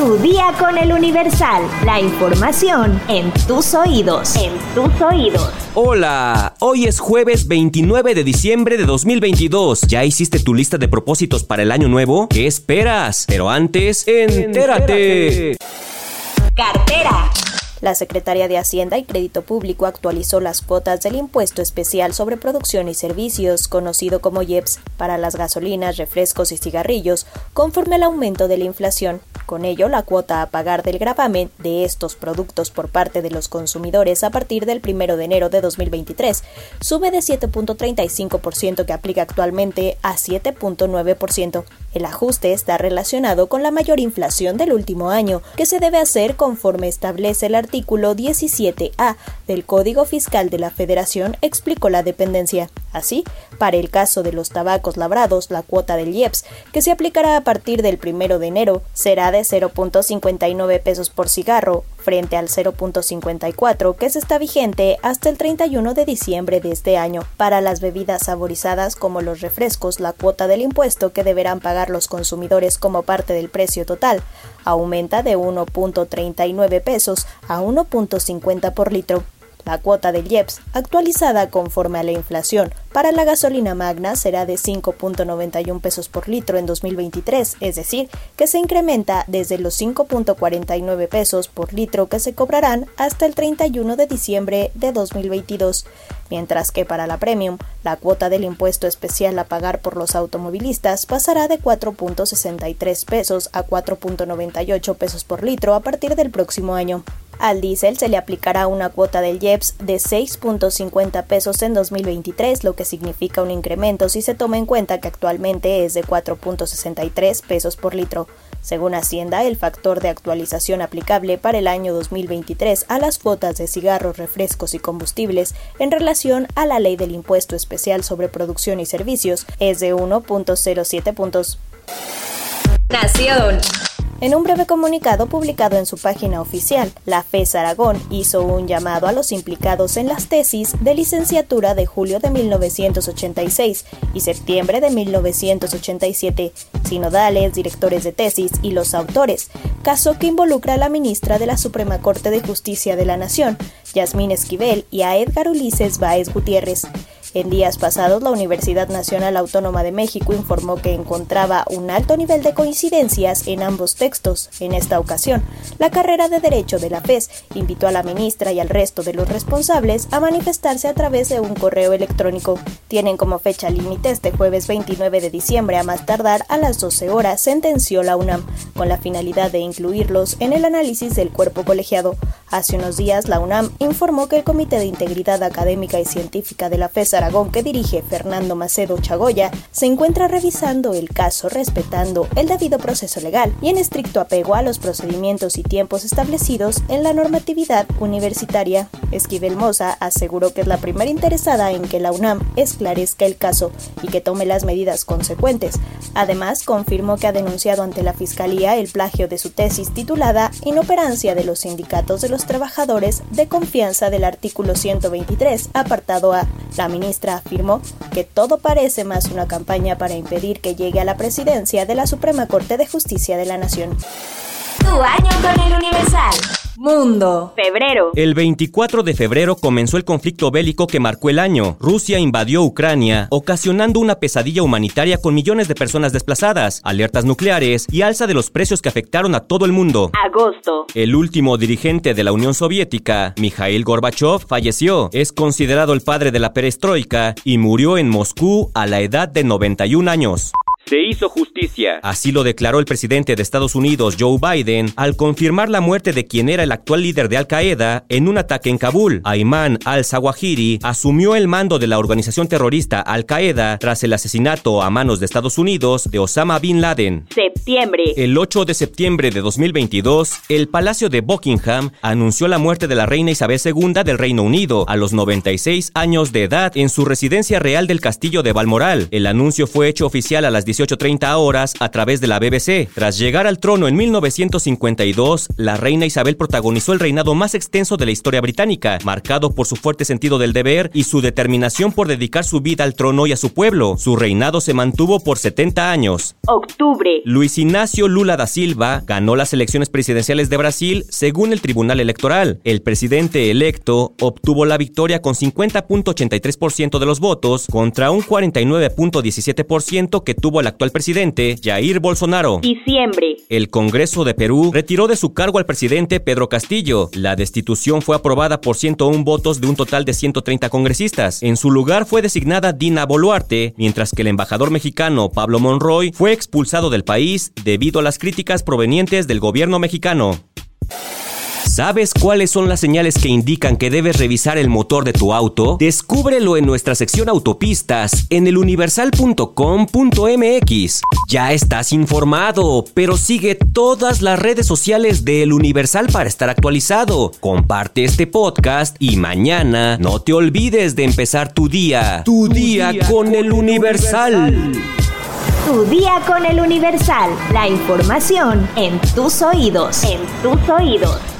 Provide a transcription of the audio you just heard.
Tu día con el Universal. La información en tus oídos. En tus oídos. Hola, hoy es jueves 29 de diciembre de 2022. ¿Ya hiciste tu lista de propósitos para el año nuevo? ¿Qué esperas? Pero antes, entérate. Cartera. La Secretaría de Hacienda y Crédito Público actualizó las cuotas del impuesto especial sobre producción y servicios, conocido como IEPS, para las gasolinas, refrescos y cigarrillos, conforme al aumento de la inflación. Con ello, la cuota a pagar del gravamen de estos productos por parte de los consumidores a partir del 1 de enero de 2023 sube de 7.35% que aplica actualmente a 7.9%. El ajuste está relacionado con la mayor inflación del último año, que se debe hacer conforme establece el artículo 17A del Código Fiscal de la Federación, explicó la dependencia. Así, para el caso de los tabacos labrados, la cuota del IEPS, que se aplicará a partir del 1 de enero, será de 0.59 pesos por cigarro, frente al 0.54 que se está vigente hasta el 31 de diciembre de este año. Para las bebidas saborizadas como los refrescos, la cuota del impuesto que deberán pagar los consumidores como parte del precio total aumenta de 1.39 pesos a 1.50 por litro. La cuota del IEPS, actualizada conforme a la inflación, para la gasolina magna será de 5.91 pesos por litro en 2023, es decir, que se incrementa desde los 5.49 pesos por litro que se cobrarán hasta el 31 de diciembre de 2022, mientras que para la premium, la cuota del impuesto especial a pagar por los automovilistas pasará de 4.63 pesos a 4.98 pesos por litro a partir del próximo año. Al diésel se le aplicará una cuota del IEPS de 6.50 pesos en 2023, lo que significa un incremento si se toma en cuenta que actualmente es de 4.63 pesos por litro. Según Hacienda, el factor de actualización aplicable para el año 2023 a las cuotas de cigarros, refrescos y combustibles en relación a la ley del impuesto especial sobre producción y servicios es de 1.07 puntos. Nación. En un breve comunicado publicado en su página oficial, la FES Aragón hizo un llamado a los implicados en las tesis de licenciatura de julio de 1986 y septiembre de 1987, sinodales, directores de tesis y los autores, caso que involucra a la ministra de la Suprema Corte de Justicia de la Nación, Yasmín Esquivel, y a Edgar Ulises Báez Gutiérrez. En días pasados, la Universidad Nacional Autónoma de México informó que encontraba un alto nivel de coincidencias en ambos textos. En esta ocasión, la carrera de Derecho de la FES invitó a la ministra y al resto de los responsables a manifestarse a través de un correo electrónico. Tienen como fecha límite este jueves 29 de diciembre a más tardar a las 12 horas, sentenció la UNAM, con la finalidad de incluirlos en el análisis del cuerpo colegiado. Hace unos días, la UNAM informó que el Comité de Integridad Académica y Científica de la FES Aragón que dirige Fernando Macedo Chagoya se encuentra revisando el caso respetando el debido proceso legal y en estricto apego a los procedimientos y tiempos establecidos en la normatividad universitaria. Esquivel Moza aseguró que es la primera interesada en que la UNAM esclarezca el caso y que tome las medidas consecuentes. Además, confirmó que ha denunciado ante la Fiscalía el plagio de su tesis titulada Inoperancia de los sindicatos de los trabajadores de confianza del artículo 123, apartado A. La ministra afirmó que todo parece más una campaña para impedir que llegue a la presidencia de la Suprema Corte de Justicia de la Nación. Tu año con el Universal. Mundo. Febrero. El 24 de febrero comenzó el conflicto bélico que marcó el año. Rusia invadió Ucrania, ocasionando una pesadilla humanitaria con millones de personas desplazadas, alertas nucleares y alza de los precios que afectaron a todo el mundo. Agosto. El último dirigente de la Unión Soviética, Mikhail Gorbachev, falleció. Es considerado el padre de la perestroika y murió en Moscú a la edad de 91 años. Se hizo justicia. Así lo declaró el presidente de Estados Unidos, Joe Biden, al confirmar la muerte de quien era el actual líder de Al-Qaeda en un ataque en Kabul. Ayman al-Zawahiri asumió el mando de la organización terrorista Al-Qaeda tras el asesinato a manos de Estados Unidos de Osama Bin Laden. Septiembre. El 8 de septiembre de 2022, el Palacio de Buckingham anunció la muerte de la reina Isabel II del Reino Unido a los 96 años de edad en su residencia real del castillo de Balmoral. El anuncio fue hecho oficial a las 18.30 horas a través de la BBC. Tras llegar al trono en 1952, la reina Isabel protagonizó el reinado más extenso de la historia británica, marcado por su fuerte sentido del deber y su determinación por dedicar su vida al trono y a su pueblo. Su reinado se mantuvo por 70 años. Octubre. Luis Ignacio Lula da Silva ganó las elecciones presidenciales de Brasil según el Tribunal Electoral. El presidente electo obtuvo la victoria con 50.83% de los votos contra un 49.17% que tuvo el actual presidente Jair Bolsonaro. Diciembre. El Congreso de Perú retiró de su cargo al presidente Pedro Castillo. La destitución fue aprobada por 101 votos de un total de 130 congresistas. En su lugar fue designada Dina Boluarte, mientras que el embajador mexicano Pablo Monroy fue expulsado del país debido a las críticas provenientes del gobierno mexicano. ¿Sabes cuáles son las señales que indican que debes revisar el motor de tu auto? Descúbrelo en nuestra sección autopistas en eluniversal.com.mx. Ya estás informado, pero sigue todas las redes sociales de El Universal para estar actualizado. Comparte este podcast y mañana no te olvides de empezar tu día. Tu, día, con, El Universal. Tu día con el Universal. La información en tus oídos. En tus oídos.